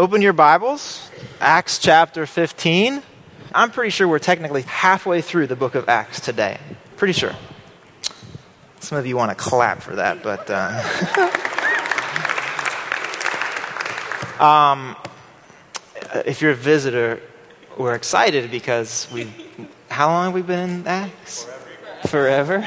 open your Bibles, Acts chapter 15. I'm pretty sure we're technically halfway through the book of Acts today. Pretty sure. Some of you want to clap for that, but. Uh, um, if you're a visitor, we're excited because we. How long have we been in Acts? Forever.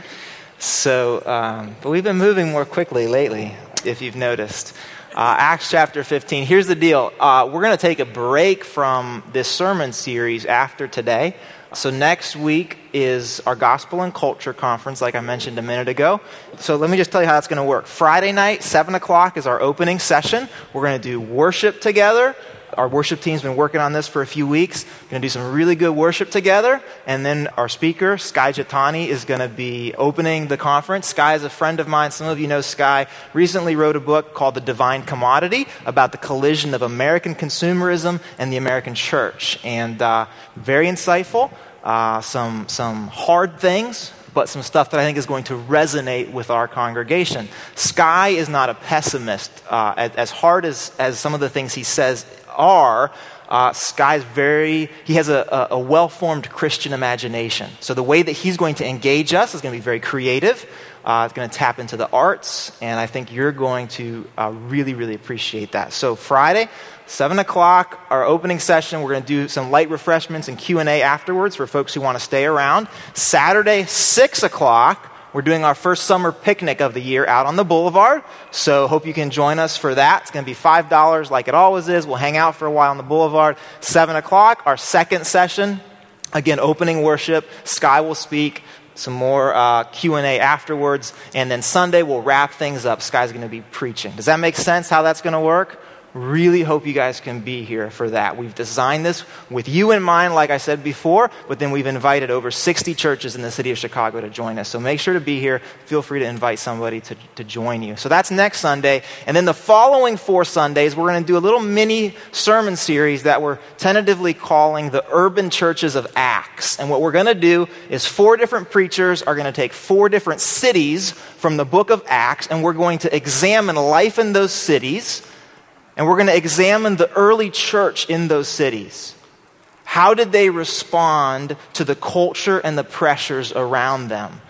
so, um, but we've been moving more quickly lately, if you've noticed. Uh, Acts chapter 15. Here's the deal. Uh, we're going to take a break from this sermon series after today. So, next week is our Gospel and Culture Conference, like I mentioned a minute ago. So, let me just tell you how that's going to work. Friday night, 7 o'clock, is our opening session. We're going to do worship together. Our worship team's been working on this for a few weeks. We're going to do some really good worship together. And then our speaker, Skye Jethani, is going to be opening the conference. Skye is a friend of mine. Some of you know Skye. Recently wrote a book called The Divine Commodity about the collision of American consumerism and the American church. And uh, very insightful. Uh, some, some hard things, but some stuff that I think is going to resonate with our congregation. Skye is not a pessimist. Uh, as, as, hard as, as some of the things he says are, uh, Skye's very, he has a, a, a well formed Christian imagination. So the way that he's going to engage us is going to be very creative. Uh, it's going to tap into the arts, and I think you're going to uh, really, really appreciate that. So Friday, 7 o'clock, our opening session. We're going to do some light refreshments and Q&A afterwards for folks who want to stay around. Saturday, 6 o'clock, we're doing our first summer picnic of the year out on the boulevard. So hope you can join us for that. It's going to be $5 like it always is. We'll hang out for a while on the boulevard. 7 o'clock, our second session. Again, opening worship. Skye will speak. Some more uh, Q&A afterwards. And then Sunday, we'll wrap things up. Skye's going to be preaching. Does that make sense how that's going to work? Really hope you guys can be here for that. We've designed this with you in mind, like I said before, but then we've invited over 60 churches in the city of Chicago to join us. So make sure to be here. Feel free to invite somebody to, to join you. So that's next Sunday. And then the following four Sundays, we're going to do a little mini sermon series that we're tentatively calling the Urban Churches of Acts. And what we're going to do is four different preachers are going to take four different cities from the book of Acts, and we're going to examine life in those cities and we're going to examine the early church in those cities. How did they respond to the culture and the pressures around them?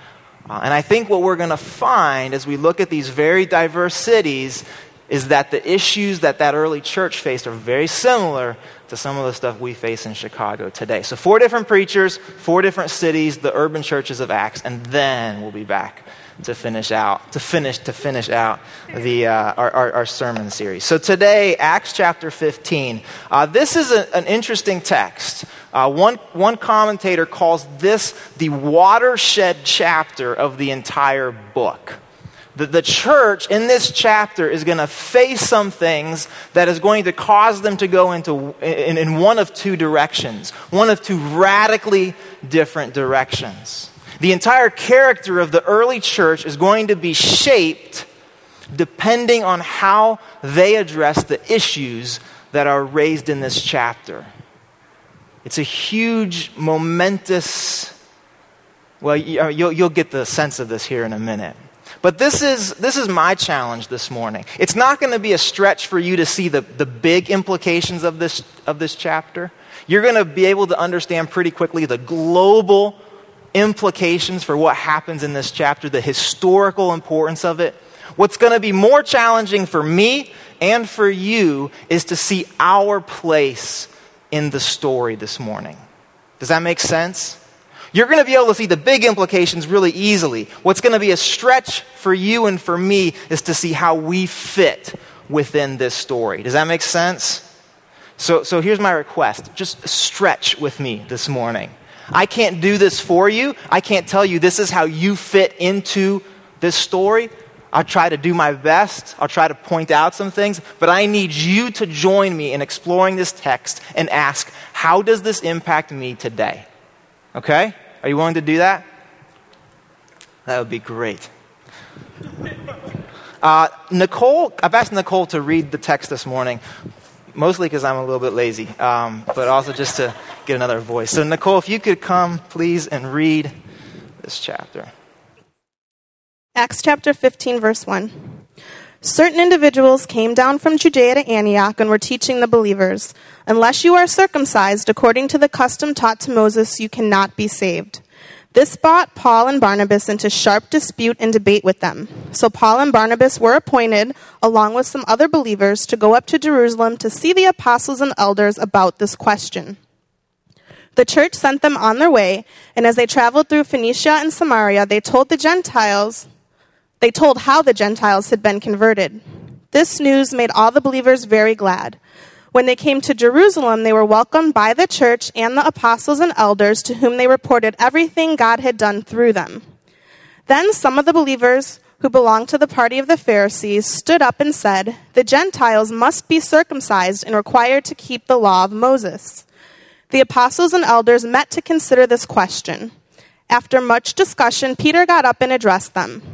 Uh, and I think what we're going to find as we look at these very diverse cities is that the issues that that early church faced are very similar to some of the stuff we face in Chicago today. So, four different preachers, four different cities, the urban churches of Acts, and then we'll be back to finish out to finish to finish out the uh, our, our, our, sermon series. So today acts chapter 15 uh, this is a, an interesting text. Uh, one, one commentator calls this the watershed chapter of the entire book. The, the church in this chapter is going to face some things that is going to cause them to go into in, in one of two directions one of two radically different directions the entire character of the early church is going to be shaped depending on how they address the issues that are raised in this chapter. It's a huge, momentous, well, uh, you'll, you'll get the sense of this here in a minute. But this is, this is my challenge this morning. It's not going to be a stretch for you to see the, the big implications of this, of this chapter. You're going to be able to understand pretty quickly the global implications for what happens in this chapter, the historical importance of it. What's going to be more challenging for me and for you is to see our place in the story this morning. Does that make sense? You're going to be able to see the big implications really easily. What's going to be a stretch for you and for me is to see how we fit within this story. Does that make sense? So, so here's my request just stretch with me this morning. I can't do this for you. I can't tell you this is how you fit into this story. I'll try to do my best. I'll try to point out some things, but I need you to join me in exploring this text and ask, how does this impact me today? Okay? Are you willing to do that? That would be great. Uh, Nicole, I've asked Nicole to read the text this morning, mostly because I'm a little bit lazy, um, but also just to get another voice. So, Nicole, if you could come, please, and read this chapter. Acts chapter 15, verse 1. Certain individuals came down from Judea to Antioch and were teaching the believers Unless you are circumcised according to the custom taught to Moses, you cannot be saved. This brought Paul and Barnabas into sharp dispute and debate with them. So Paul and Barnabas were appointed, along with some other believers, to go up to Jerusalem to see the apostles and elders about this question. The church sent them on their way, and as they traveled through Phoenicia and Samaria, they told the Gentiles, they told how the Gentiles had been converted. This news made all the believers very glad. When they came to Jerusalem, they were welcomed by the church and the apostles and elders to whom they reported everything God had done through them. Then some of the believers who belonged to the party of the Pharisees stood up and said, The Gentiles must be circumcised and required to keep the law of Moses. The apostles and elders met to consider this question. After much discussion, Peter got up and addressed them.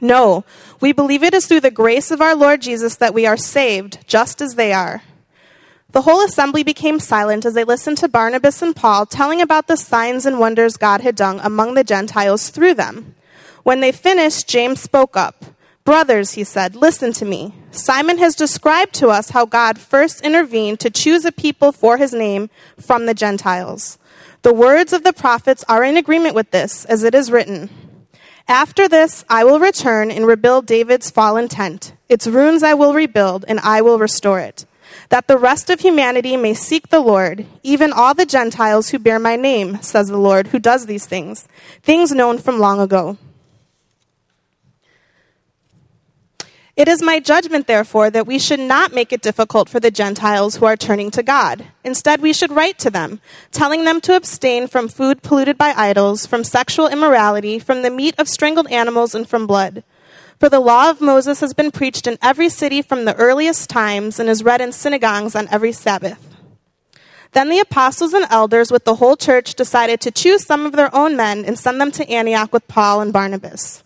No, we believe it is through the grace of our Lord Jesus that we are saved, just as they are. The whole assembly became silent as they listened to Barnabas and Paul telling about the signs and wonders God had done among the Gentiles through them. When they finished, James spoke up. Brothers, he said, listen to me. Simon has described to us how God first intervened to choose a people for his name from the Gentiles. The words of the prophets are in agreement with this, as it is written After this, I will return and rebuild David's fallen tent. Its ruins I will rebuild, and I will restore it, that the rest of humanity may seek the Lord, even all the Gentiles who bear my name, says the Lord, who does these things, things known from long ago. It is my judgment, therefore, that we should not make it difficult for the Gentiles who are turning to God. Instead, we should write to them, telling them to abstain from food polluted by idols, from sexual immorality, from the meat of strangled animals, and from blood. For the law of Moses has been preached in every city from the earliest times and is read in synagogues on every Sabbath. Then the apostles and elders with the whole church decided to choose some of their own men and send them to Antioch with Paul and Barnabas.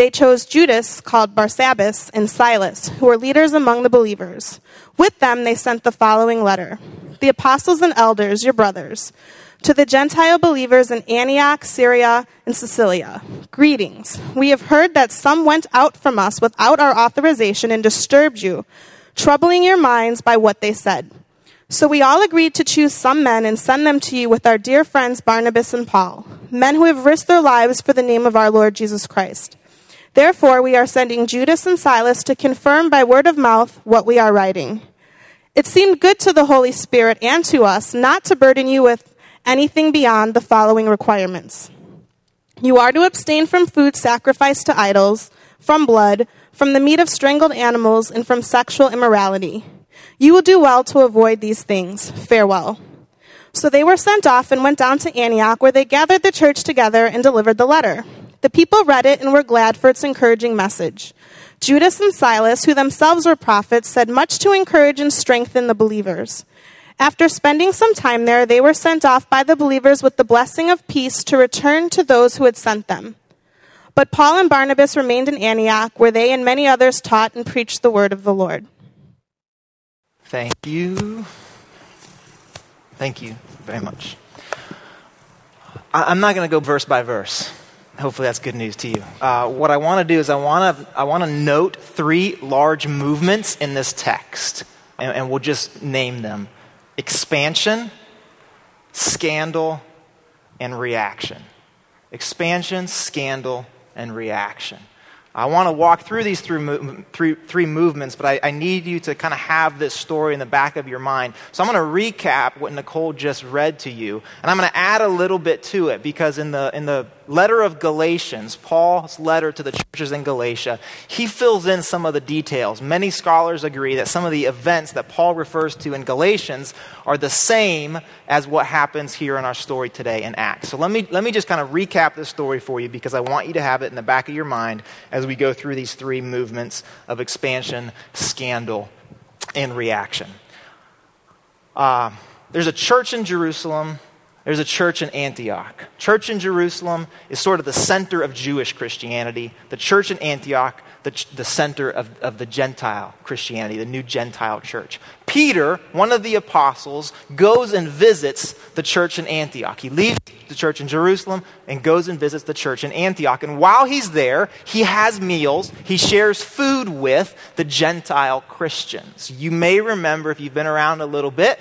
They chose Judas, called Barsabbas, and Silas, who were leaders among the believers. With them, they sent the following letter The apostles and elders, your brothers, to the Gentile believers in Antioch, Syria, and Cilicia, greetings. We have heard that some went out from us without our authorization and disturbed you, troubling your minds by what they said. So we all agreed to choose some men and send them to you with our dear friends Barnabas and Paul, men who have risked their lives for the name of our Lord Jesus Christ. Therefore, we are sending Judas and Silas to confirm by word of mouth what we are writing. It seemed good to the Holy Spirit and to us not to burden you with anything beyond the following requirements. You are to abstain from food sacrificed to idols, from blood, from the meat of strangled animals, and from sexual immorality. You will do well to avoid these things. Farewell. So they were sent off and went down to Antioch, where they gathered the church together and delivered the letter. The people read it and were glad for its encouraging message. Judas and Silas, who themselves were prophets, said much to encourage and strengthen the believers. After spending some time there, they were sent off by the believers with the blessing of peace to return to those who had sent them. But Paul and Barnabas remained in Antioch, where they and many others taught and preached the word of the Lord. Thank you. Thank you very much. I'm not going to go verse by verse hopefully that's good news to you. Uh, what I want to do is I want to I want to note three large movements in this text, and, and we'll just name them: expansion, scandal, and reaction. Expansion, scandal, and reaction. I want to walk through these three, three, three movements, but I, I need you to kind of have this story in the back of your mind. So I'm going to recap what Nicole just read to you, and I'm going to add a little bit to it because in the, in the letter of Galatians, Paul's letter to the churches in Galatia, he fills in some of the details. Many scholars agree that some of the events that Paul refers to in Galatians are the same as what happens here in our story today in Acts. So let me, let me just kind of recap this story for you because I want you to have it in the back of your mind as we go through these three movements of expansion, scandal, and reaction. Uh, there's a church in Jerusalem there's a church in Antioch. Church in Jerusalem is sort of the center of Jewish Christianity. The church in Antioch, the, the center of, of the Gentile Christianity, the new Gentile church. Peter, one of the apostles, goes and visits the church in Antioch. He leaves the church in Jerusalem and goes and visits the church in Antioch. And while he's there, he has meals. He shares food with the Gentile Christians. You may remember, if you've been around a little bit,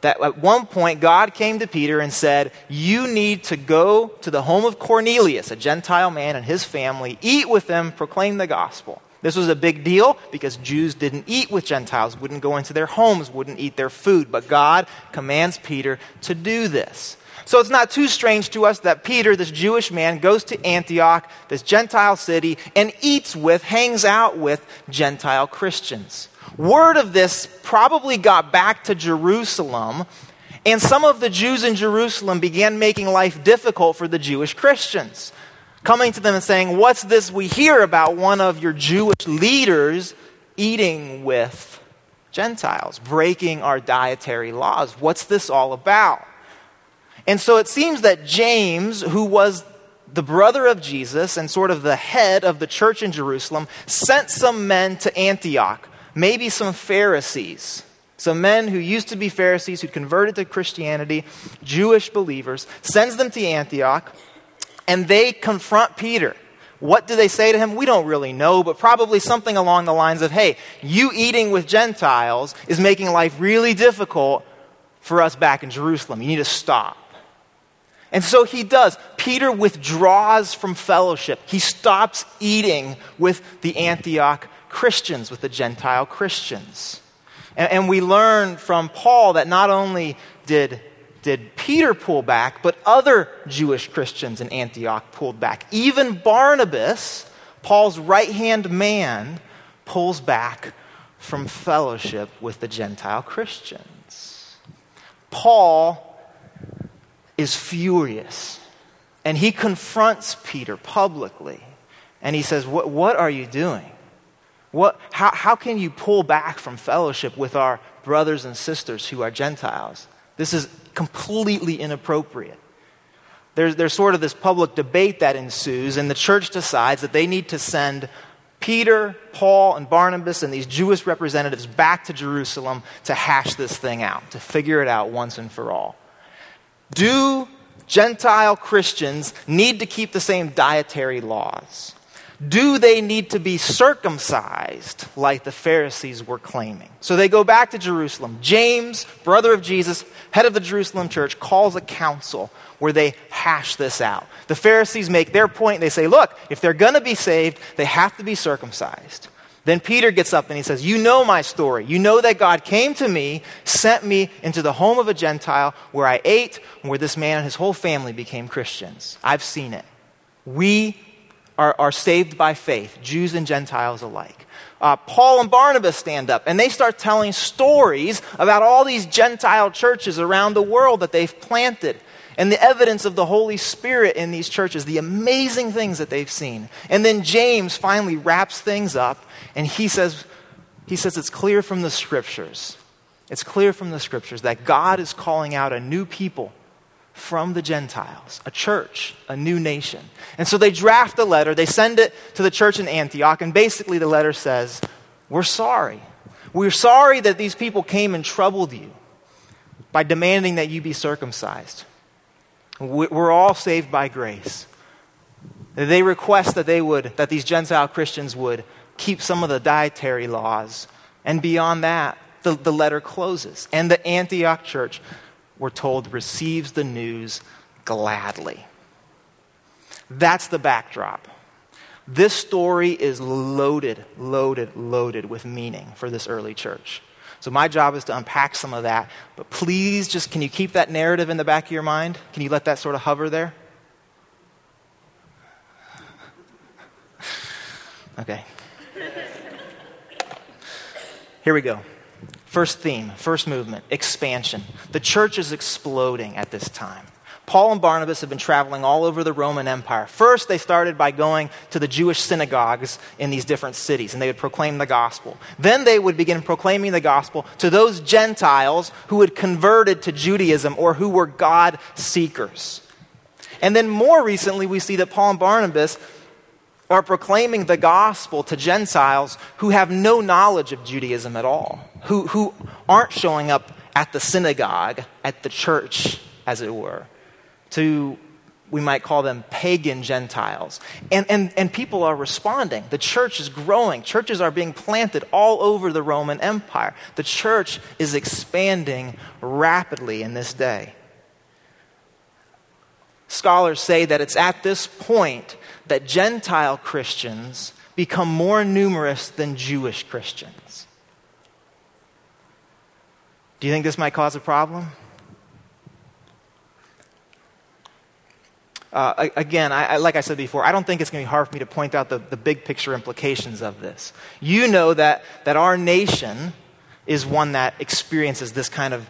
that at one point God came to Peter and said, You need to go to the home of Cornelius, a Gentile man and his family, eat with them, proclaim the gospel. This was a big deal because Jews didn't eat with Gentiles, wouldn't go into their homes, wouldn't eat their food. But God commands Peter to do this. So it's not too strange to us that Peter, this Jewish man, goes to Antioch, this Gentile city, and eats with, hangs out with Gentile Christians. Word of this probably got back to Jerusalem, and some of the Jews in Jerusalem began making life difficult for the Jewish Christians, coming to them and saying, What's this we hear about one of your Jewish leaders eating with Gentiles, breaking our dietary laws? What's this all about? And so it seems that James, who was the brother of Jesus and sort of the head of the church in Jerusalem, sent some men to Antioch maybe some Pharisees, some men who used to be Pharisees who converted to Christianity, Jewish believers, sends them to Antioch, and they confront Peter. What do they say to him? We don't really know, but probably something along the lines of, hey, you eating with Gentiles is making life really difficult for us back in Jerusalem. You need to stop. And so he does. Peter withdraws from fellowship. He stops eating with the Antioch Christians, with the Gentile Christians. And, and we learn from Paul that not only did, did Peter pull back, but other Jewish Christians in Antioch pulled back. Even Barnabas, Paul's right hand man, pulls back from fellowship with the Gentile Christians. Paul is furious and he confronts Peter publicly and he says, What, what are you doing? What, how, how can you pull back from fellowship with our brothers and sisters who are Gentiles? This is completely inappropriate. There's, there's sort of this public debate that ensues, and the church decides that they need to send Peter, Paul, and Barnabas and these Jewish representatives back to Jerusalem to hash this thing out, to figure it out once and for all. Do Gentile Christians need to keep the same dietary laws? Do they need to be circumcised like the Pharisees were claiming? So they go back to Jerusalem. James, brother of Jesus, head of the Jerusalem church, calls a council where they hash this out. The Pharisees make their point. They say, look, if they're going to be saved, they have to be circumcised. Then Peter gets up and he says, You know my story. You know that God came to me, sent me into the home of a Gentile where I ate, where this man and his whole family became Christians. I've seen it. We are, are saved by faith, Jews and Gentiles alike. Uh, Paul and Barnabas stand up and they start telling stories about all these Gentile churches around the world that they've planted and the evidence of the Holy Spirit in these churches, the amazing things that they've seen. And then James finally wraps things up and he says, he says it's clear from the scriptures. It's clear from the scriptures that God is calling out a new people from the Gentiles, a church, a new nation. And so they draft a letter, they send it to the church in Antioch, and basically the letter says, We're sorry. We're sorry that these people came and troubled you by demanding that you be circumcised. We're all saved by grace. They request that they would, that these Gentile Christians would keep some of the dietary laws. And beyond that, the, the letter closes. And the Antioch church we're told, receives the news gladly. That's the backdrop. This story is loaded, loaded, loaded with meaning for this early church. So my job is to unpack some of that, but please just can you keep that narrative in the back of your mind? Can you let that sort of hover there? Okay. Here we go. First theme, first movement, expansion. The church is exploding at this time. Paul and Barnabas have been traveling all over the Roman Empire. First, they started by going to the Jewish synagogues in these different cities, and they would proclaim the gospel. Then they would begin proclaiming the gospel to those Gentiles who had converted to Judaism or who were God seekers. And then more recently, we see that Paul and Barnabas are proclaiming the gospel to Gentiles who have no knowledge of Judaism at all, who, who aren't showing up at the synagogue, at the church, as it were to, we might call them pagan Gentiles. And, and, and people are responding. The church is growing. Churches are being planted all over the Roman Empire. The church is expanding rapidly in this day. Scholars say that it's at this point that Gentile Christians become more numerous than Jewish Christians. Do you think this might cause a problem? Uh, again, I, I, like I said before, I don't think it's going to be hard for me to point out the, the big picture implications of this. You know that, that our nation is one that experiences this kind of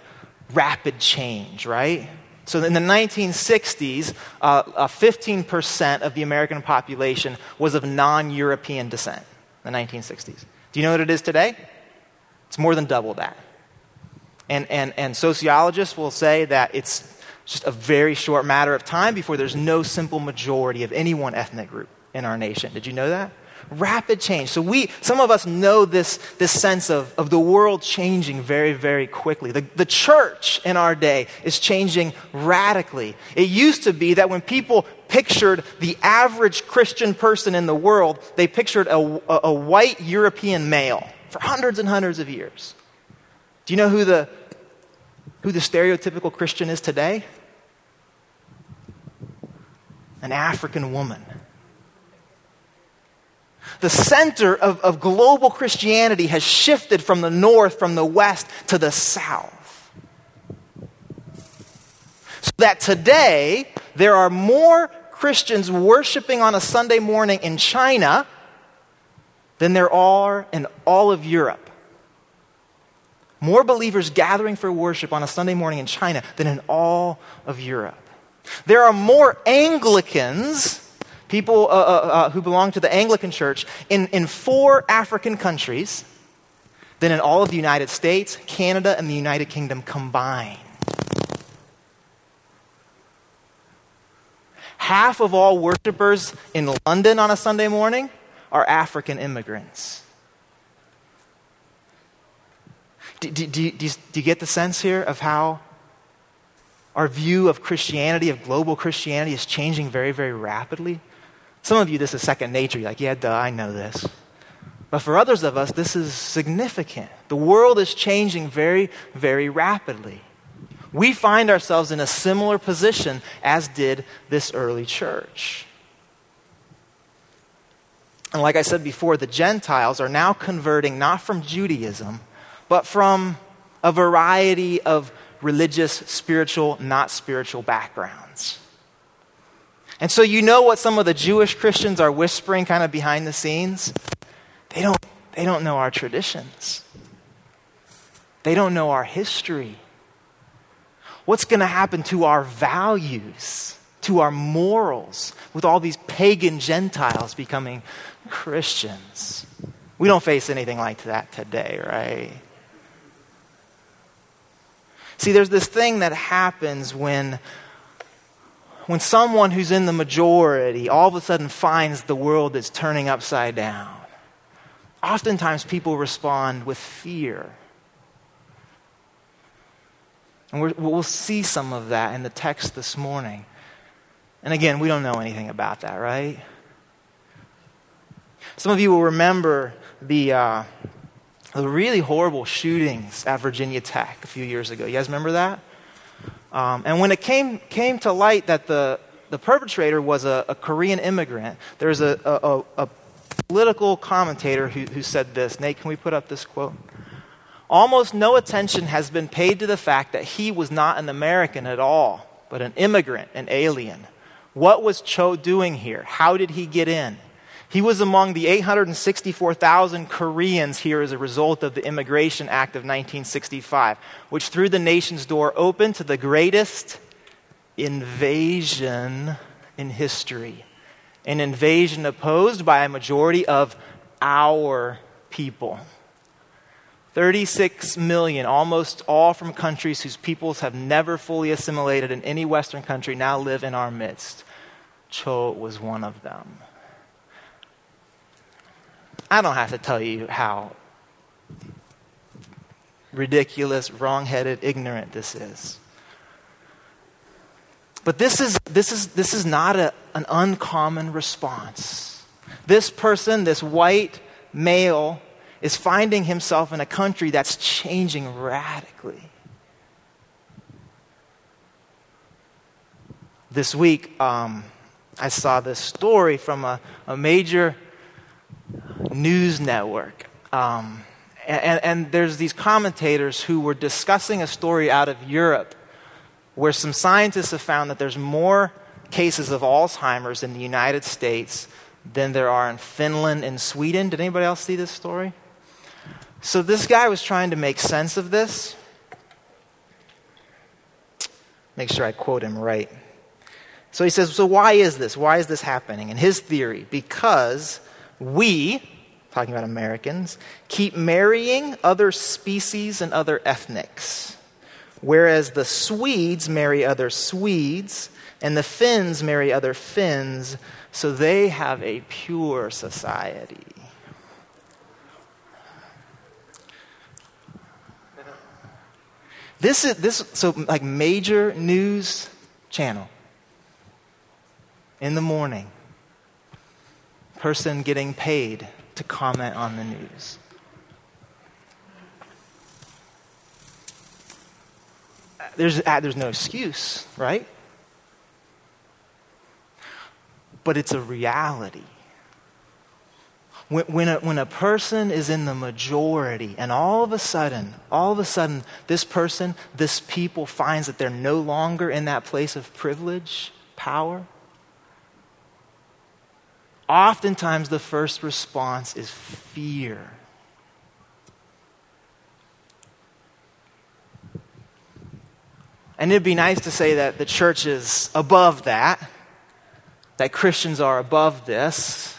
rapid change, right? So in the 1960s, uh, uh, 15% of the American population was of non European descent in the 1960s. Do you know what it is today? It's more than double that. And, and, and sociologists will say that it's just a very short matter of time before there's no simple majority of any one ethnic group in our nation. Did you know that? Rapid change. So we, some of us know this, this sense of, of the world changing very, very quickly. The, the church in our day is changing radically. It used to be that when people pictured the average Christian person in the world, they pictured a, a, a white European male for hundreds and hundreds of years. Do you know who the, who the stereotypical Christian is today? an African woman. The center of, of global Christianity has shifted from the north, from the west to the south. So that today, there are more Christians worshiping on a Sunday morning in China than there are in all of Europe. More believers gathering for worship on a Sunday morning in China than in all of Europe. There are more Anglicans, people uh, uh, uh, who belong to the Anglican Church, in, in four African countries than in all of the United States, Canada, and the United Kingdom combined. Half of all worshipers in London on a Sunday morning are African immigrants. Do, do, do, do, you get the sense here of how our view of Christianity, of global Christianity, is changing very, very rapidly. Some of you, this is second nature. You're like, yeah, duh, I know this. But for others of us, this is significant. The world is changing very, very rapidly. We find ourselves in a similar position as did this early church. And like I said before, the Gentiles are now converting not from Judaism, but from a variety of religious, spiritual, not spiritual backgrounds. And so you know what some of the Jewish Christians are whispering kind of behind the scenes? They don't, they don't know our traditions. They don't know our history. What's going to happen to our values, to our morals, with all these pagan Gentiles becoming Christians? We don't face anything like that today, right? See, there's this thing that happens when, when someone who's in the majority all of a sudden finds the world that's turning upside down. Oftentimes, people respond with fear. And we will see some of that in the text this morning. And again, we don't know anything about that, right? Some of you will remember the, uh, the really horrible shootings at Virginia Tech a few years ago. You guys remember that? Um, and when it came, came to light that the, the perpetrator was a, a Korean immigrant, there was a, a, a political commentator who, who said this. Nate, can we put up this quote? Almost no attention has been paid to the fact that he was not an American at all, but an immigrant, an alien. What was Cho doing here? How did he get in? He was among the 864,000 Koreans here as a result of the Immigration Act of 1965, which threw the nation's door open to the greatest invasion in history. An invasion opposed by a majority of our people. 36 million, almost all from countries whose peoples have never fully assimilated in any Western country, now live in our midst. Cho was one of them. I don't have to tell you how ridiculous, wrong-headed, ignorant this is. But this is, this is, this is not a, an uncommon response. This person, this white male, is finding himself in a country that's changing radically. This week, um, I saw this story from a, a major news network. Um, and, and there's these commentators who were discussing a story out of Europe where some scientists have found that there's more cases of Alzheimer's in the United States than there are in Finland and Sweden. Did anybody else see this story? So this guy was trying to make sense of this. Make sure I quote him right. So he says, So why is this? Why is this happening? And his theory, because we, talking about Americans, keep marrying other species and other ethnics. Whereas the Swedes marry other Swedes and the Finns marry other Finns, so they have a pure society. This is this so like major news channel in the morning. Person getting paid to comment on the news. There's, uh, there's no excuse, right? But it's a reality. When, when, a, when a person is in the majority, and all of a sudden, all of a sudden, this person, this people finds that they're no longer in that place of privilege, power, oftentimes the first response is fear. And it'd be nice to say that the church is above that, that Christians are above this,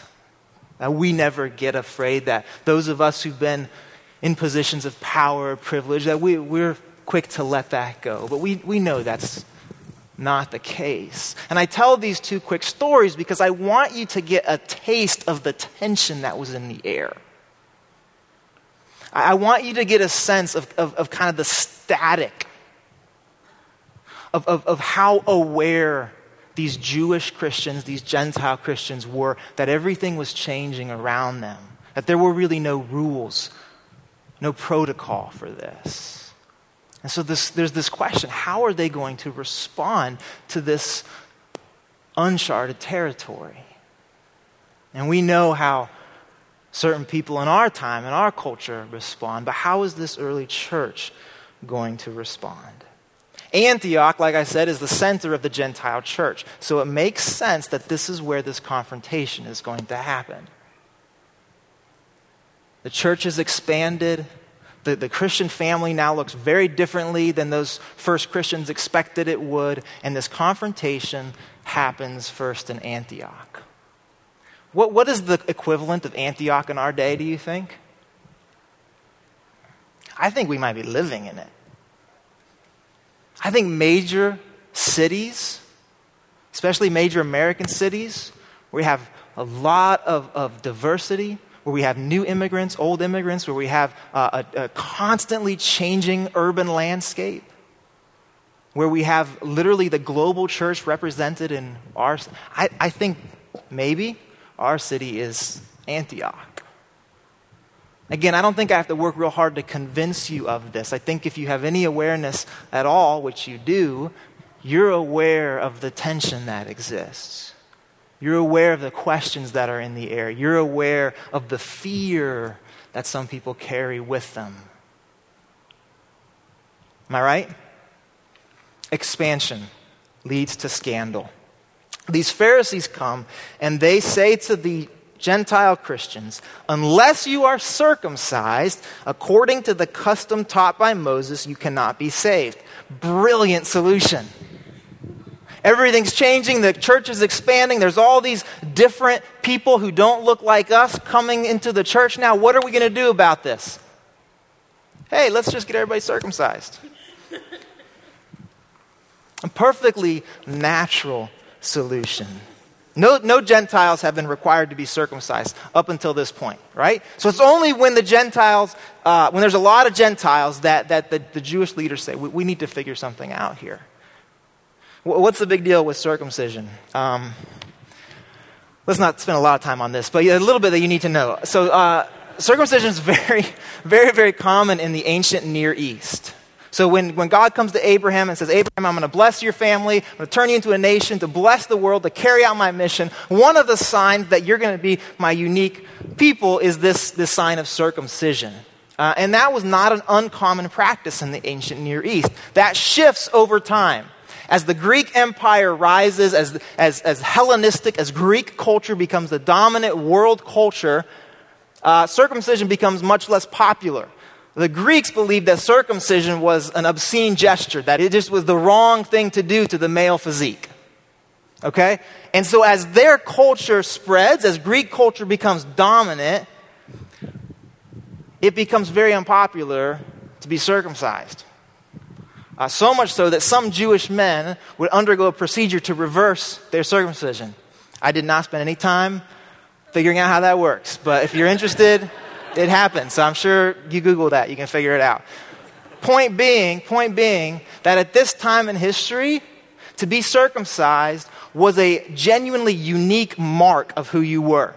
that we never get afraid, that those of us who've been in positions of power or privilege, that we, we're quick to let that go. But we, we know that's not the case. And I tell these two quick stories because I want you to get a taste of the tension that was in the air. I want you to get a sense of, of, of kind of the static of, of, of how aware these Jewish Christians, these Gentile Christians were that everything was changing around them, that there were really no rules, no protocol for this. And so this, there's this question how are they going to respond to this uncharted territory? And we know how certain people in our time, in our culture, respond, but how is this early church going to respond? Antioch, like I said, is the center of the Gentile church. So it makes sense that this is where this confrontation is going to happen. The church has expanded. The, the Christian family now looks very differently than those first Christians expected it would. And this confrontation happens first in Antioch. What, what is the equivalent of Antioch in our day, do you think? I think we might be living in it. I think major cities, especially major American cities, where we have a lot of, of diversity, where we have new immigrants, old immigrants, where we have uh, a, a constantly changing urban landscape, where we have literally the global church represented in our. I, I think maybe our city is Antioch. Again, I don't think I have to work real hard to convince you of this. I think if you have any awareness at all, which you do, you're aware of the tension that exists. You're aware of the questions that are in the air. You're aware of the fear that some people carry with them. Am I right? Expansion leads to scandal. These Pharisees come and they say to the Gentile Christians, unless you are circumcised according to the custom taught by Moses, you cannot be saved. Brilliant solution. Everything's changing. The church is expanding. There's all these different people who don't look like us coming into the church now. What are we going to do about this? Hey, let's just get everybody circumcised. A perfectly natural solution. No, no Gentiles have been required to be circumcised up until this point, right? So it's only when the Gentiles, uh, when there's a lot of Gentiles, that, that the, the Jewish leaders say, we, we, need to figure something out here. What's the big deal with circumcision? Um, let's not spend a lot of time on this, but a little bit that you need to know. So, uh, circumcision is very, very, very common in the ancient Near East. So when, when God comes to Abraham and says, Abraham, I'm going to bless your family, I'm going to turn you into a nation, to bless the world, to carry out my mission, one of the signs that you're going to be my unique people is this, this sign of circumcision. Uh, and that was not an uncommon practice in the ancient Near East. That shifts over time. As the Greek Empire rises, as, as, as Hellenistic, as Greek culture becomes the dominant world culture, uh, circumcision becomes much less popular. The Greeks believed that circumcision was an obscene gesture, that it just was the wrong thing to do to the male physique. Okay? And so, as their culture spreads, as Greek culture becomes dominant, it becomes very unpopular to be circumcised. Uh, so much so that some Jewish men would undergo a procedure to reverse their circumcision. I did not spend any time figuring out how that works, but if you're interested, it happens. So I'm sure you Google that, you can figure it out. Point being, point being that at this time in history, to be circumcised was a genuinely unique mark of who you were.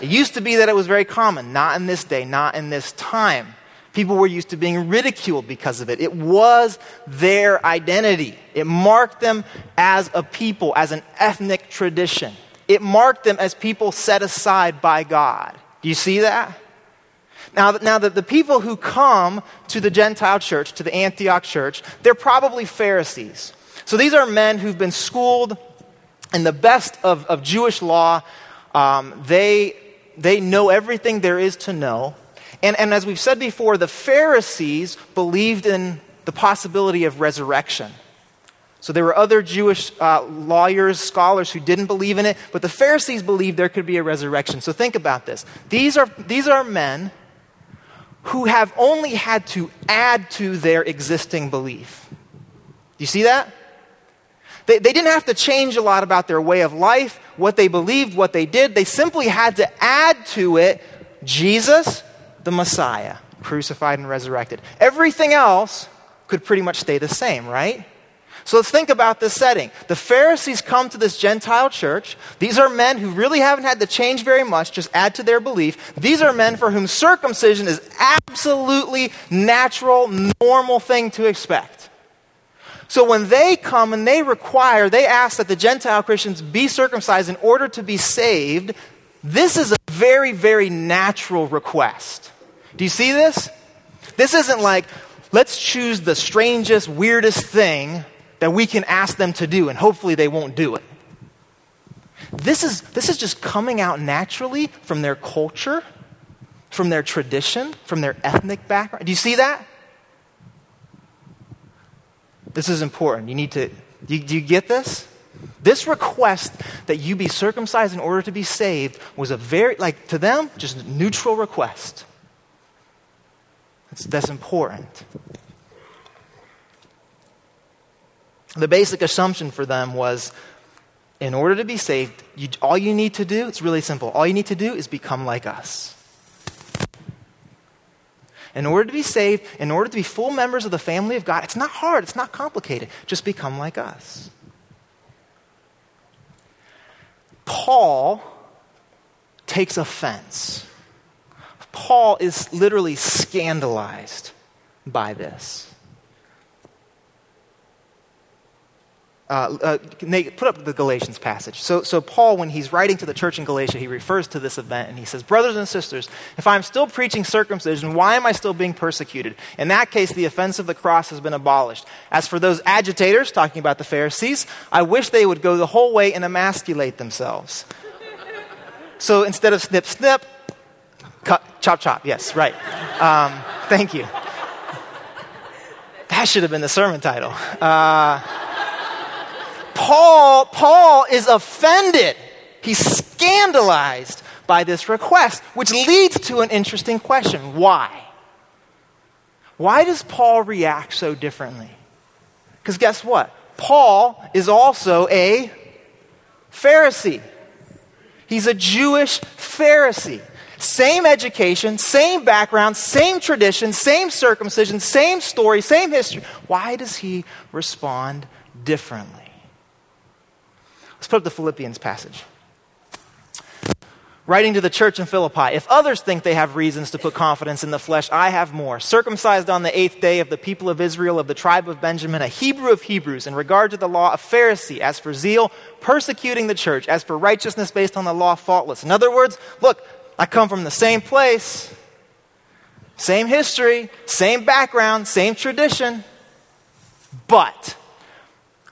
It used to be that it was very common, not in this day, not in this time. People were used to being ridiculed because of it. It was their identity. It marked them as a people, as an ethnic tradition. It marked them as people set aside by God. Do you see that? Now, now the, the people who come to the Gentile church, to the Antioch church, they're probably Pharisees. So these are men who've been schooled in the best of, of Jewish law. Um, they, they know everything there is to know. And, and as we've said before, the Pharisees believed in the possibility of resurrection. So there were other Jewish uh, lawyers, scholars who didn't believe in it, but the Pharisees believed there could be a resurrection. So think about this. These are, these are men who have only had to add to their existing belief. Do you see that? They, they didn't have to change a lot about their way of life, what they believed, what they did. They simply had to add to it Jesus, the Messiah, crucified and resurrected. Everything else could pretty much stay the same, right? So let's think about this setting. The Pharisees come to this Gentile church. These are men who really haven't had to change very much, just add to their belief. These are men for whom circumcision is absolutely natural, normal thing to expect. So when they come and they require, they ask that the Gentile Christians be circumcised in order to be saved, this is a very, very natural request. Do you see this? This isn't like, let's choose the strangest, weirdest thing that we can ask them to do, and hopefully they won't do it. This is, this is just coming out naturally from their culture, from their tradition, from their ethnic background. Do you see that? This is important. You need to, do you, do you get this? This request that you be circumcised in order to be saved was a very, like, to them, just neutral request. That's, that's important. The basic assumption for them was in order to be saved, you, all you need to do, it's really simple, all you need to do is become like us. In order to be saved, in order to be full members of the family of God, it's not hard, it's not complicated. Just become like us. Paul takes offense. Paul is literally scandalized by this. Uh, uh, Nate, put up the Galatians passage. So, so, Paul, when he's writing to the church in Galatia, he refers to this event and he says, Brothers and sisters, if I'm still preaching circumcision, why am I still being persecuted? In that case, the offense of the cross has been abolished. As for those agitators, talking about the Pharisees, I wish they would go the whole way and emasculate themselves. So instead of snip, snip, cut, chop, chop. Yes, right. Um, thank you. That should have been the sermon title. Uh, Paul, Paul is offended. He's scandalized by this request, which leads to an interesting question. Why? Why does Paul react so differently? Because guess what? Paul is also a Pharisee. He's a Jewish Pharisee. Same education, same background, same tradition, same circumcision, same story, same history. Why does he respond differently? Let's put up the Philippians passage. Writing to the church in Philippi, if others think they have reasons to put confidence in the flesh, I have more. Circumcised on the eighth day of the people of Israel, of the tribe of Benjamin, a Hebrew of Hebrews, in regard to the law, a Pharisee, as for zeal, persecuting the church, as for righteousness based on the law, faultless. In other words, look, I come from the same place, same history, same background, same tradition, but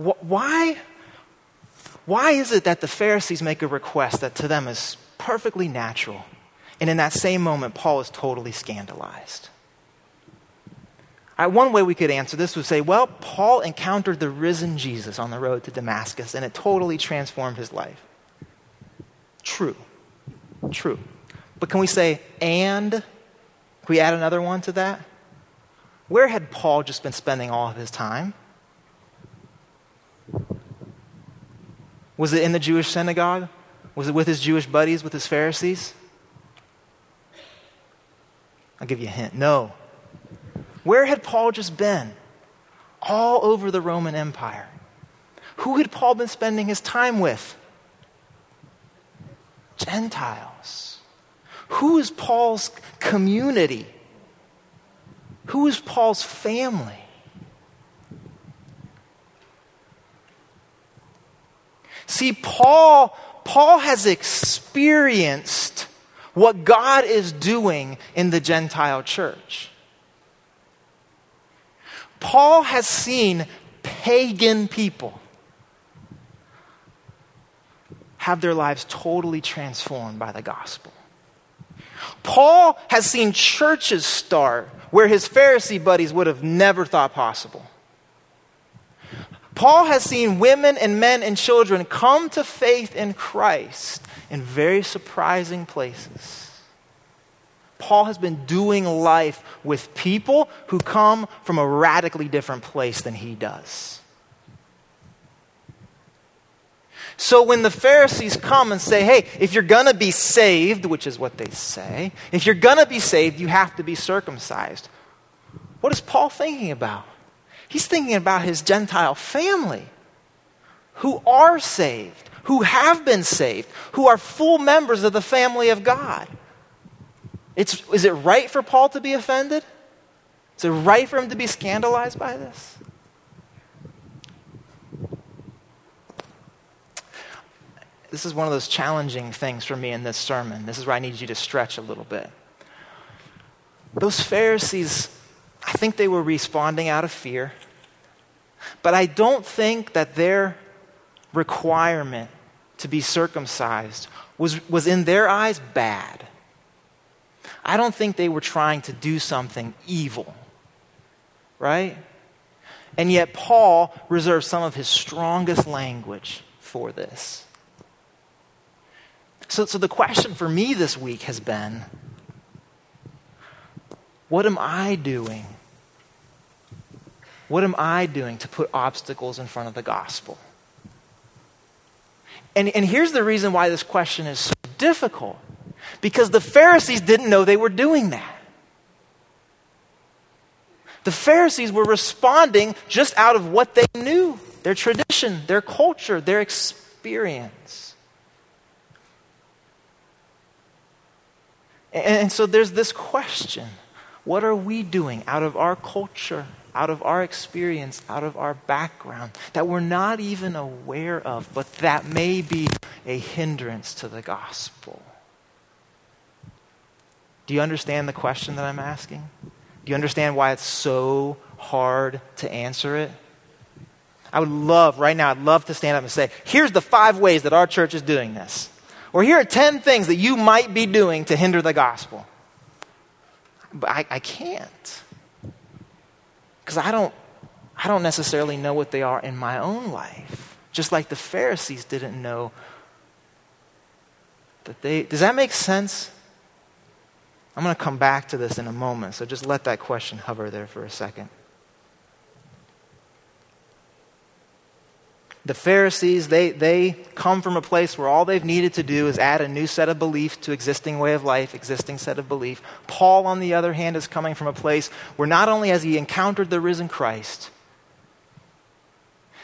Why, why is it that the Pharisees make a request that to them is perfectly natural? And in that same moment, Paul is totally scandalized. One way we could answer this would say, well, Paul encountered the risen Jesus on the road to Damascus, and it totally transformed his life. True. True. But can we say, and? Can we add another one to that? Where had Paul just been spending all of his time? Was it in the Jewish synagogue? Was it with his Jewish buddies, with his Pharisees? I'll give you a hint. No. Where had Paul just been? All over the Roman Empire. Who had Paul been spending his time with? Gentiles. Who is Paul's community? Who is Paul's family? See, Paul, Paul has experienced what God is doing in the Gentile church. Paul has seen pagan people have their lives totally transformed by the gospel. Paul has seen churches start where his Pharisee buddies would have never thought possible. Paul has seen women and men and children come to faith in Christ in very surprising places. Paul has been doing life with people who come from a radically different place than he does. So when the Pharisees come and say, hey, if you're going to be saved, which is what they say, if you're going to be saved, you have to be circumcised. What is Paul thinking about? He's thinking about his Gentile family who are saved, who have been saved, who are full members of the family of God. It's, is it right for Paul to be offended? Is it right for him to be scandalized by this? this is one of those challenging things for me in this sermon. This is where I need you to stretch a little bit. Those Pharisees, I think they were responding out of fear, but I don't think that their requirement to be circumcised was, was in their eyes bad. I don't think they were trying to do something evil, right? And yet, Paul reserves some of his strongest language for this. So, so the question for me this week has been what am I doing? What am I doing to put obstacles in front of the gospel? And, and here's the reason why this question is so difficult because the Pharisees didn't know they were doing that. The Pharisees were responding just out of what they knew their tradition, their culture, their experience. And, and so there's this question what are we doing out of our culture, out of our experience, out of our background that we're not even aware of, but that may be a hindrance to the gospel? Do you understand the question that I'm asking? Do you understand why it's so hard to answer it? I would love, right now, I'd love to stand up and say, here's the five ways that our church is doing this. Or here are 10 things that you might be doing to hinder the gospel. But I, I can't. Because I don't, I don't necessarily know what they are in my own life. Just like the Pharisees didn't know that they. Does that make sense? I'm going to come back to this in a moment, so just let that question hover there for a second. The Pharisees, they, they come from a place where all they've needed to do is add a new set of belief to existing way of life, existing set of belief. Paul, on the other hand, is coming from a place where not only has he encountered the risen Christ,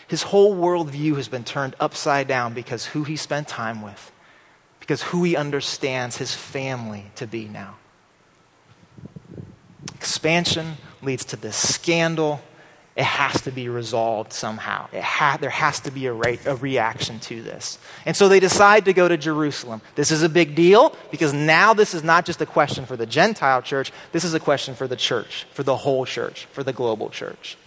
his whole worldview has been turned upside down because who he spent time with, because who he understands his family to be now. Expansion leads to this scandal. It has to be resolved somehow. Ha- there has to be a, re- a reaction to this. And so they decide to go to Jerusalem. This is a big deal because now this is not just a question for the Gentile church, this is a question for the church, for the whole church, for the global church.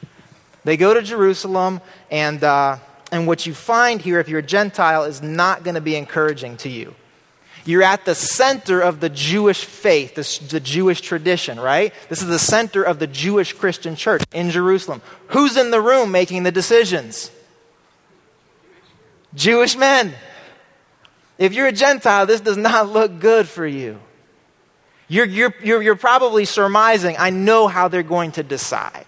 They go to Jerusalem, and, uh, and what you find here, if you're a Gentile, is not going to be encouraging to you. You're at the center of the Jewish faith, the Jewish tradition, right? This is the center of the Jewish Christian church in Jerusalem. Who's in the room making the decisions? Jewish men. If you're a Gentile, this does not look good for you. You're, you're, you're, you're probably surmising, I know how they're going to decide.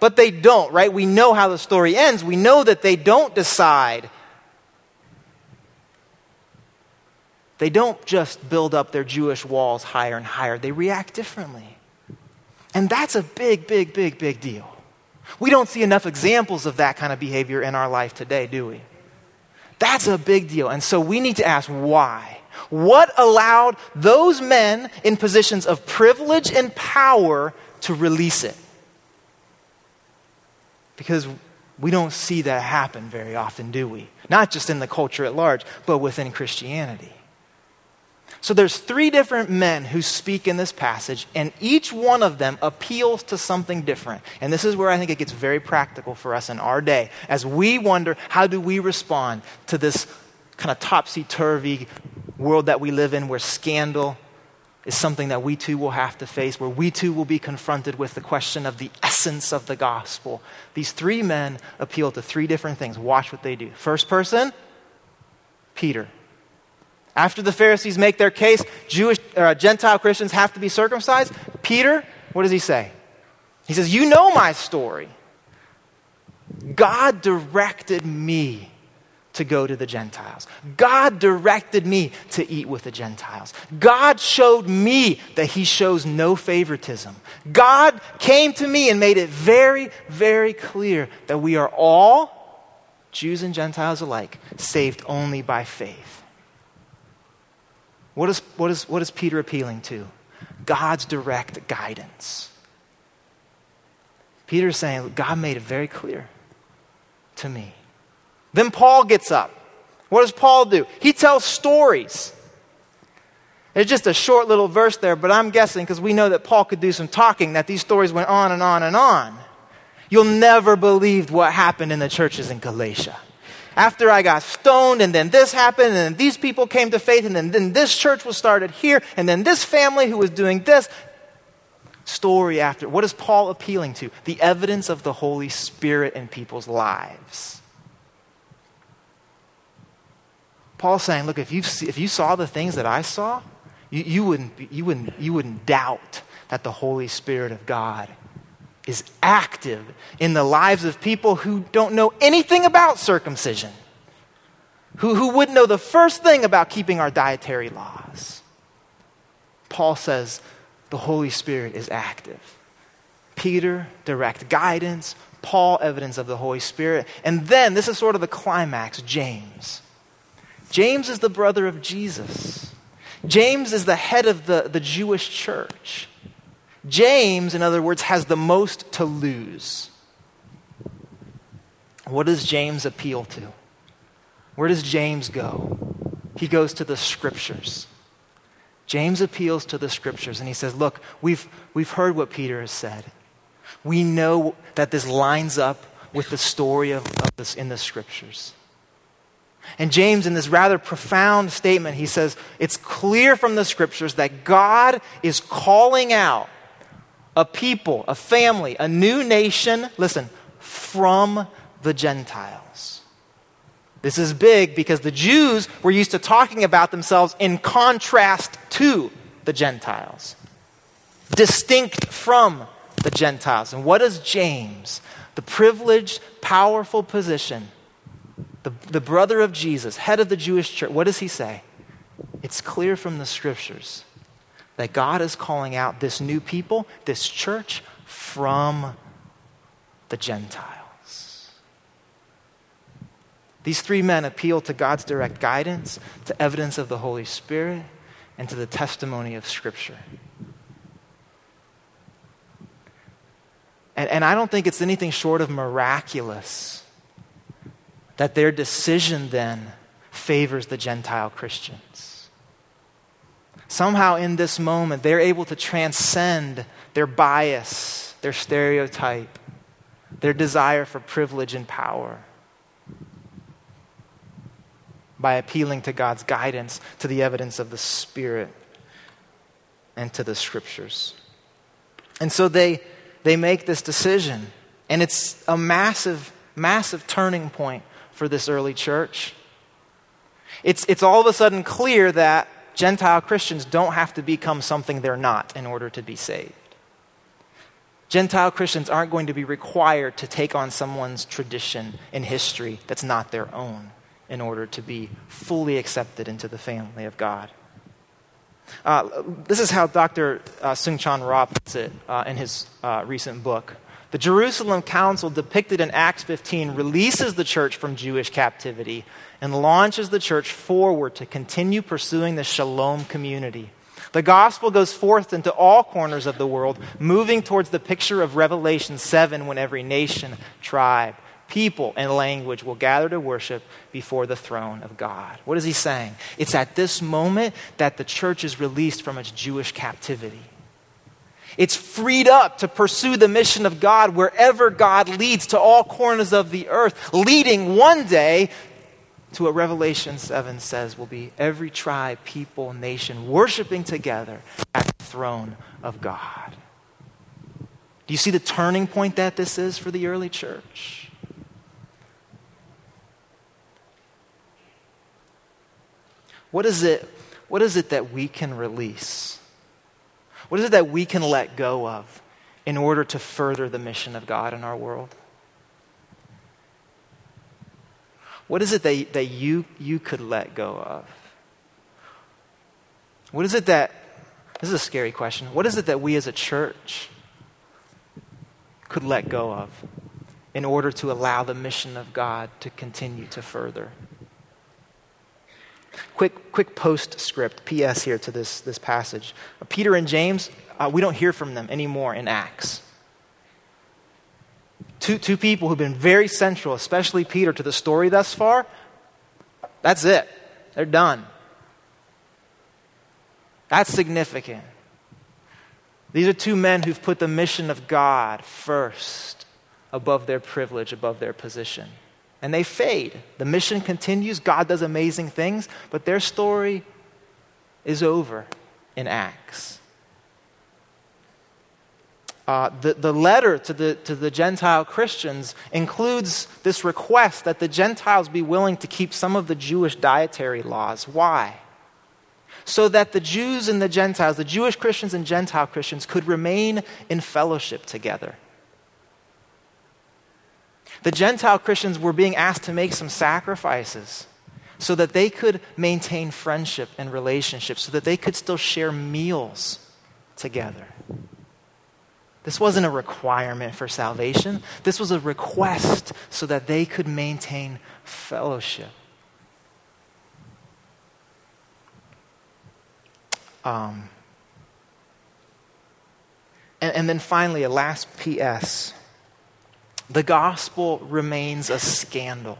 But they don't, right? We know how the story ends. We know that they don't decide They don't just build up their Jewish walls higher and higher, they react differently. And that's a big, big, big, big deal. We don't see enough examples of that kind of behavior in our life today, do we? That's a big deal. And so we need to ask why. What allowed those men in positions of privilege and power to release it? Because we don't see that happen very often, do we? Not just in the culture at large, but within Christianity. So there's three different men who speak in this passage, and each one of them appeals to something different. And this is where I think it gets very practical for us in our day as we wonder how do we respond to this kind of topsy turvy world that we live in where scandal is something that we too will have to face, where we too will be confronted with the question of the essence of the gospel. These three men appeal to three different things. Watch what they do. First person, Peter. After the Pharisees make their case, Jewish uh, Gentile Christians have to be circumcised. Peter, what does he say? He says, "You know my story. God directed me to go to the Gentiles. God directed me to eat with the Gentiles. God showed me that He shows no favoritism. God came to me and made it very, very clear that we are all, Jews and Gentiles alike, saved only by faith. What is, what is, what is Peter appealing to? God's direct guidance. Peter is saying, God made it very clear to me. Then Paul gets up. What does Paul do? He tells stories. It's just a short little verse there, but I'm guessing because we know that Paul could do some talking, that these stories went on and on and on. You'll never believe what happened in the churches in Galatia after I got stoned, and then this happened, and then these people came to faith, and then, then this church was started here, and then this family who was doing this. Story after. What is Paul appealing to? The evidence of the Holy Spirit in people's lives. Paul's saying, look, if, you if you saw the things that I saw, you, you, wouldn't, you, wouldn't, you wouldn't doubt that the Holy Spirit of God is active in the lives of people who don't know anything about circumcision, who, who wouldn't know the first thing about keeping our dietary laws. Paul says the Holy Spirit is active. Peter, direct guidance. Paul, evidence of the Holy Spirit. And then, this is sort of the climax James. James is the brother of Jesus. James is the head of the, the Jewish church. James, in other words, has the most to lose. What does James appeal to? Where does James go? He goes to the scriptures. James appeals to the scriptures and he says, Look, we've, we've heard what Peter has said. We know that this lines up with the story of, of this in the scriptures. And James, in this rather profound statement, he says, It's clear from the scriptures that God is calling out a people, a family, a new nation, listen, from the Gentiles. This is big because the Jews were used to talking about themselves in contrast to the Gentiles, distinct from the Gentiles. And what does James, the privileged, powerful position, the, the brother of Jesus, head of the Jewish church, what does he say? It's clear from the scriptures that God is calling out this new people, this church, from the Gentiles. These three men appeal to God's direct guidance, to evidence of the Holy Spirit, and to the testimony of Scripture. And, and I don't think it's anything short of miraculous that their decision then favors the Gentile Christians. Somehow, in this moment, they're able to transcend their bias, their stereotype, their desire for privilege and power by appealing to God's guidance, to the evidence of the Spirit, and to the Scriptures. And so they they make this decision. And it's a massive, massive turning point for this early church. It's, it's all of a sudden clear that Gentile Christians don't have to become something they're not in order to be saved. Gentile Christians aren't going to be required to take on someone's tradition and history that's not their own in order to be fully accepted into the family of God. Uh, this is how Dr. Uh, Soong-Chan Rah puts it uh, in his uh, recent book. The Jerusalem Council, depicted in Acts 15, releases the church from Jewish captivity and launches the church forward to continue pursuing the shalom community. The gospel goes forth into all corners of the world, moving towards the picture of Revelation 7 when every nation, tribe, people and language will gather to worship before the throne of God. What is he saying? It's at this moment that the church is released from its Jewish captivity. It's freed up to pursue the mission of God wherever God leads to all corners of the earth, leading one day to what Revelation 7 says will be every tribe, people, nation worshiping together at the throne of God. Do you see the turning point that this is for the early church? What is it, what is it that we can release? What is it that we can let go of in order to further the mission of God in our world? What is it that, that you, you could let go of? What is it that, this is a scary question. What is it that we as a church could let go of in order to allow the mission of God to continue to further? Quick, quick postscript, PS here to this, this passage. Peter and James, uh, we don't hear from them anymore in Acts. Two, two people who've been very central, especially Peter, to the story thus far. That's it. They're done. That's significant. These are two men who've put the mission of God first above their privilege, above their position and they fade. The mission continues, God does amazing things, but their story is over in Acts. Uh, the, the letter to the, to the Gentile Christians includes this request that the Gentiles be willing to keep some of the Jewish dietary laws. Why? So that the Jews and the Gentiles, the Jewish Christians and Gentile Christians, could remain in fellowship together. The Gentile Christians were being asked to make some sacrifices so that they could maintain friendship and relationships, so that they could still share meals together. This wasn't a requirement for salvation, this was a request so that they could maintain fellowship. Um, and, and then finally, a last PS. The gospel remains a scandal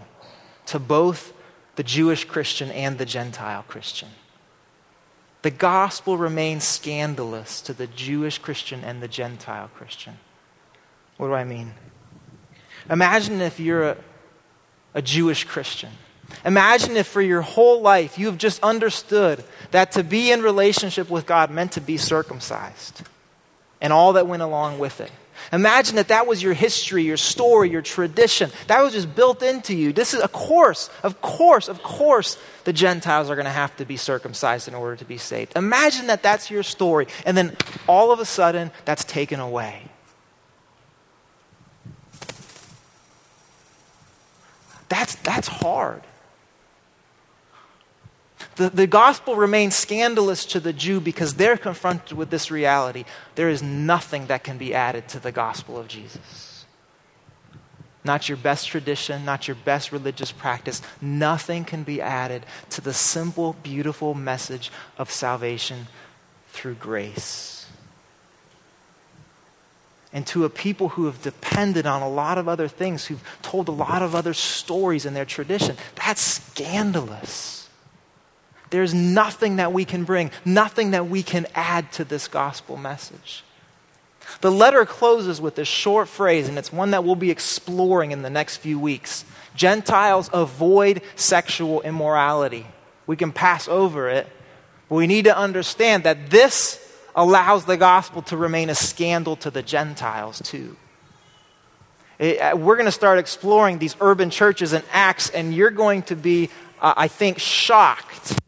to both the Jewish Christian and the Gentile Christian. The gospel remains scandalous to the Jewish Christian and the Gentile Christian. What do I mean? Imagine if you're a, a Jewish Christian. Imagine if for your whole life you have just understood that to be in relationship with God meant to be circumcised and all that went along with it. Imagine that that was your history, your story, your tradition. That was just built into you. This is, of course, of course, of course, the Gentiles are going to have to be circumcised in order to be saved. Imagine that that's your story, and then all of a sudden, that's taken away. That's, that's hard. The, the gospel remains scandalous to the Jew because they're confronted with this reality. There is nothing that can be added to the gospel of Jesus. Not your best tradition, not your best religious practice. Nothing can be added to the simple, beautiful message of salvation through grace. And to a people who have depended on a lot of other things, who've told a lot of other stories in their tradition, that's scandalous. There's nothing that we can bring, nothing that we can add to this gospel message. The letter closes with this short phrase, and it's one that we'll be exploring in the next few weeks. Gentiles avoid sexual immorality. We can pass over it, but we need to understand that this allows the gospel to remain a scandal to the Gentiles, too. It, uh, we're going to start exploring these urban churches in Acts, and you're going to be, uh, I think, shocked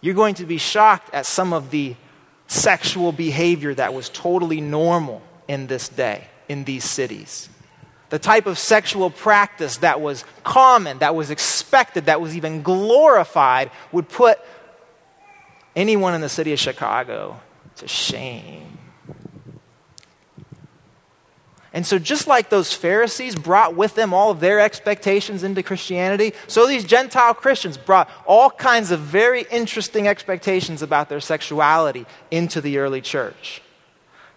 you're going to be shocked at some of the sexual behavior that was totally normal in this day, in these cities. The type of sexual practice that was common, that was expected, that was even glorified, would put anyone in the city of Chicago to shame. And so, just like those Pharisees brought with them all of their expectations into Christianity, so these Gentile Christians brought all kinds of very interesting expectations about their sexuality into the early church.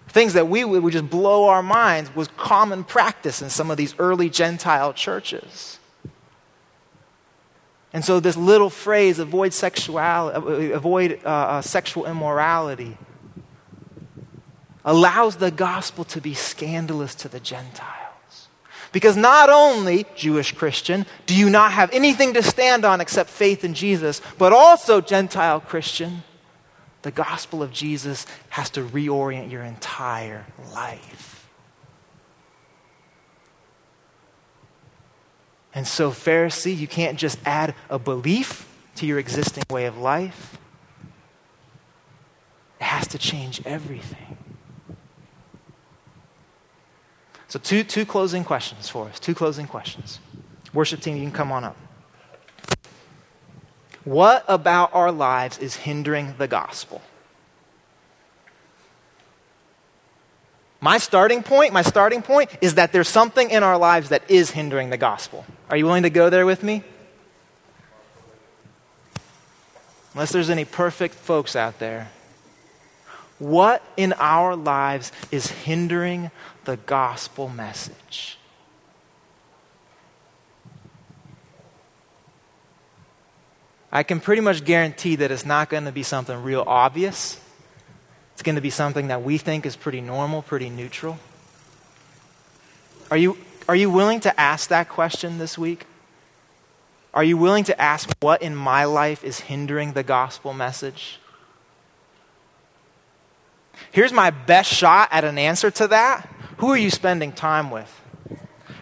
Things that we would just blow our minds was common practice in some of these early Gentile churches. And so, this little phrase, avoid, sexuality, avoid uh, uh, sexual immorality, allows the gospel to be scandalous to the Gentiles. Because not only, Jewish Christian, do you not have anything to stand on except faith in Jesus, but also, Gentile Christian, the gospel of Jesus has to reorient your entire life. And so, Pharisee, you can't just add a belief to your existing way of life, it has to change everything. So, two, two closing questions for us. Two closing questions. Worship team, you can come on up. What about our lives is hindering the gospel? My starting point, my starting point is that there's something in our lives that is hindering the gospel. Are you willing to go there with me? Unless there's any perfect folks out there. What in our lives is hindering the gospel message? I can pretty much guarantee that it's not going to be something real obvious. It's going to be something that we think is pretty normal, pretty neutral. Are you, are you willing to ask that question this week? Are you willing to ask what in my life is hindering the gospel message? Here's my best shot at an answer to that. Who are you spending time with?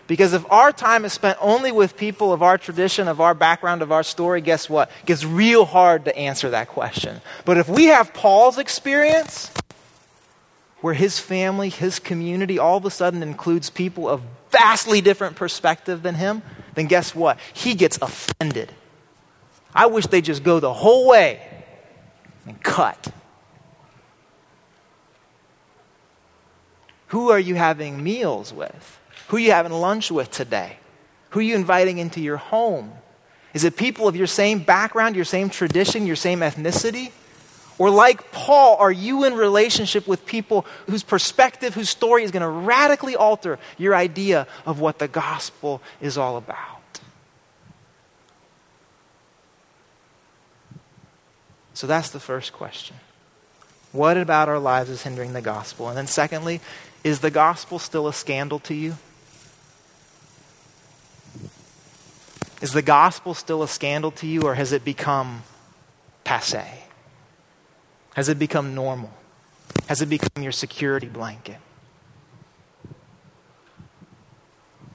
Because if our time is spent only with people of our tradition, of our background, of our story, guess what? It gets real hard to answer that question. But if we have Paul's experience, where his family, his community, all of a sudden includes people of vastly different perspective than him, then guess what? He gets offended. I wish they just go the whole way and cut. Who are you having meals with? Who are you having lunch with today? Who are you inviting into your home? Is it people of your same background, your same tradition, your same ethnicity? Or, like Paul, are you in relationship with people whose perspective, whose story is going to radically alter your idea of what the gospel is all about? So that's the first question. What about our lives is hindering the gospel? And then, secondly, is the gospel still a scandal to you? Is the gospel still a scandal to you, or has it become passe? Has it become normal? Has it become your security blanket?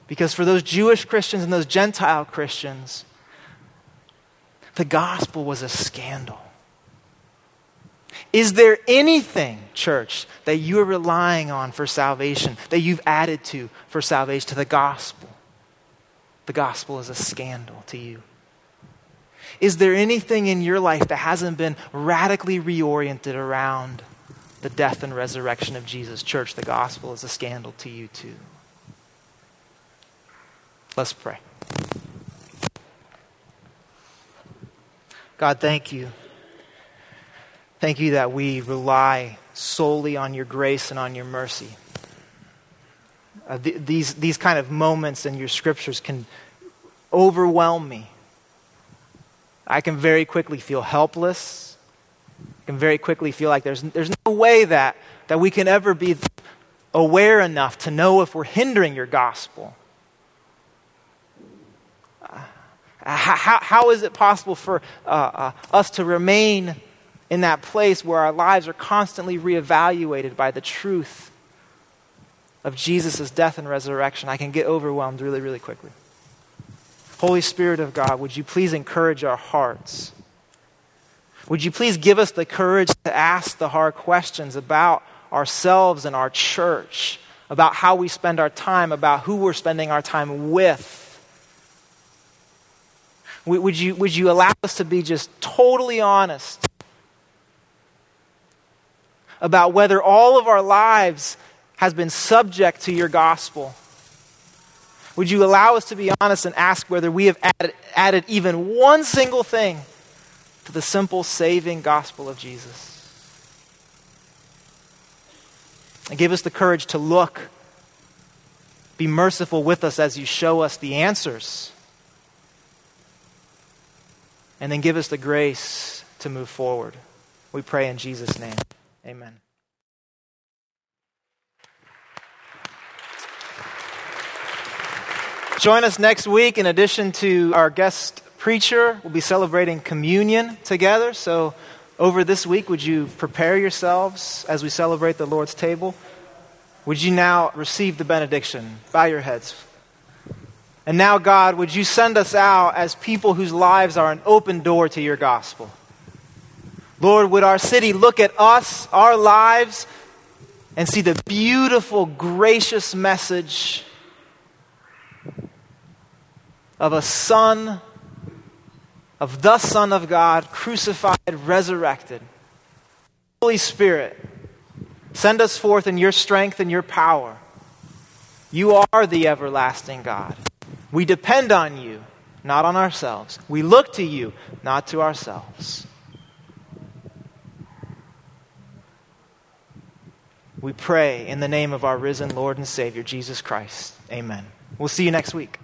Because for those Jewish Christians and those Gentile Christians, the gospel was a scandal. Is there anything, church, that you are relying on for salvation, that you've added to for salvation, to the gospel? The gospel is a scandal to you. Is there anything in your life that hasn't been radically reoriented around the death and resurrection of Jesus? Church, the gospel is a scandal to you too. Let's pray. God, thank you Thank you that we rely solely on your grace and on your mercy. Uh, th- these, these kind of moments in your scriptures can overwhelm me. I can very quickly feel helpless. I can very quickly feel like there's, there's no way that, that we can ever be aware enough to know if we're hindering your gospel. Uh, how, how is it possible for uh, uh us to remain in that place where our lives are constantly reevaluated by the truth of Jesus' death and resurrection, I can get overwhelmed really, really quickly. Holy Spirit of God, would you please encourage our hearts? Would you please give us the courage to ask the hard questions about ourselves and our church, about how we spend our time, about who we're spending our time with? Would you, would you allow us to be just totally honest about whether all of our lives has been subject to your gospel. Would you allow us to be honest and ask whether we have added, added even one single thing to the simple saving gospel of Jesus? And give us the courage to look. Be merciful with us as you show us the answers. And then give us the grace to move forward. We pray in Jesus' name. Amen. Join us next week. In addition to our guest preacher, we'll be celebrating communion together. So, over this week, would you prepare yourselves as we celebrate the Lord's table? Would you now receive the benediction? Bow your heads. And now, God, would you send us out as people whose lives are an open door to your gospel? Lord, would our city look at us, our lives, and see the beautiful, gracious message of a Son, of the Son of God, crucified, resurrected. Holy Spirit, send us forth in your strength and your power. You are the everlasting God. We depend on you, not on ourselves. We look to you, not to ourselves. We pray in the name of our risen Lord and Savior, Jesus Christ. Amen. We'll see you next week.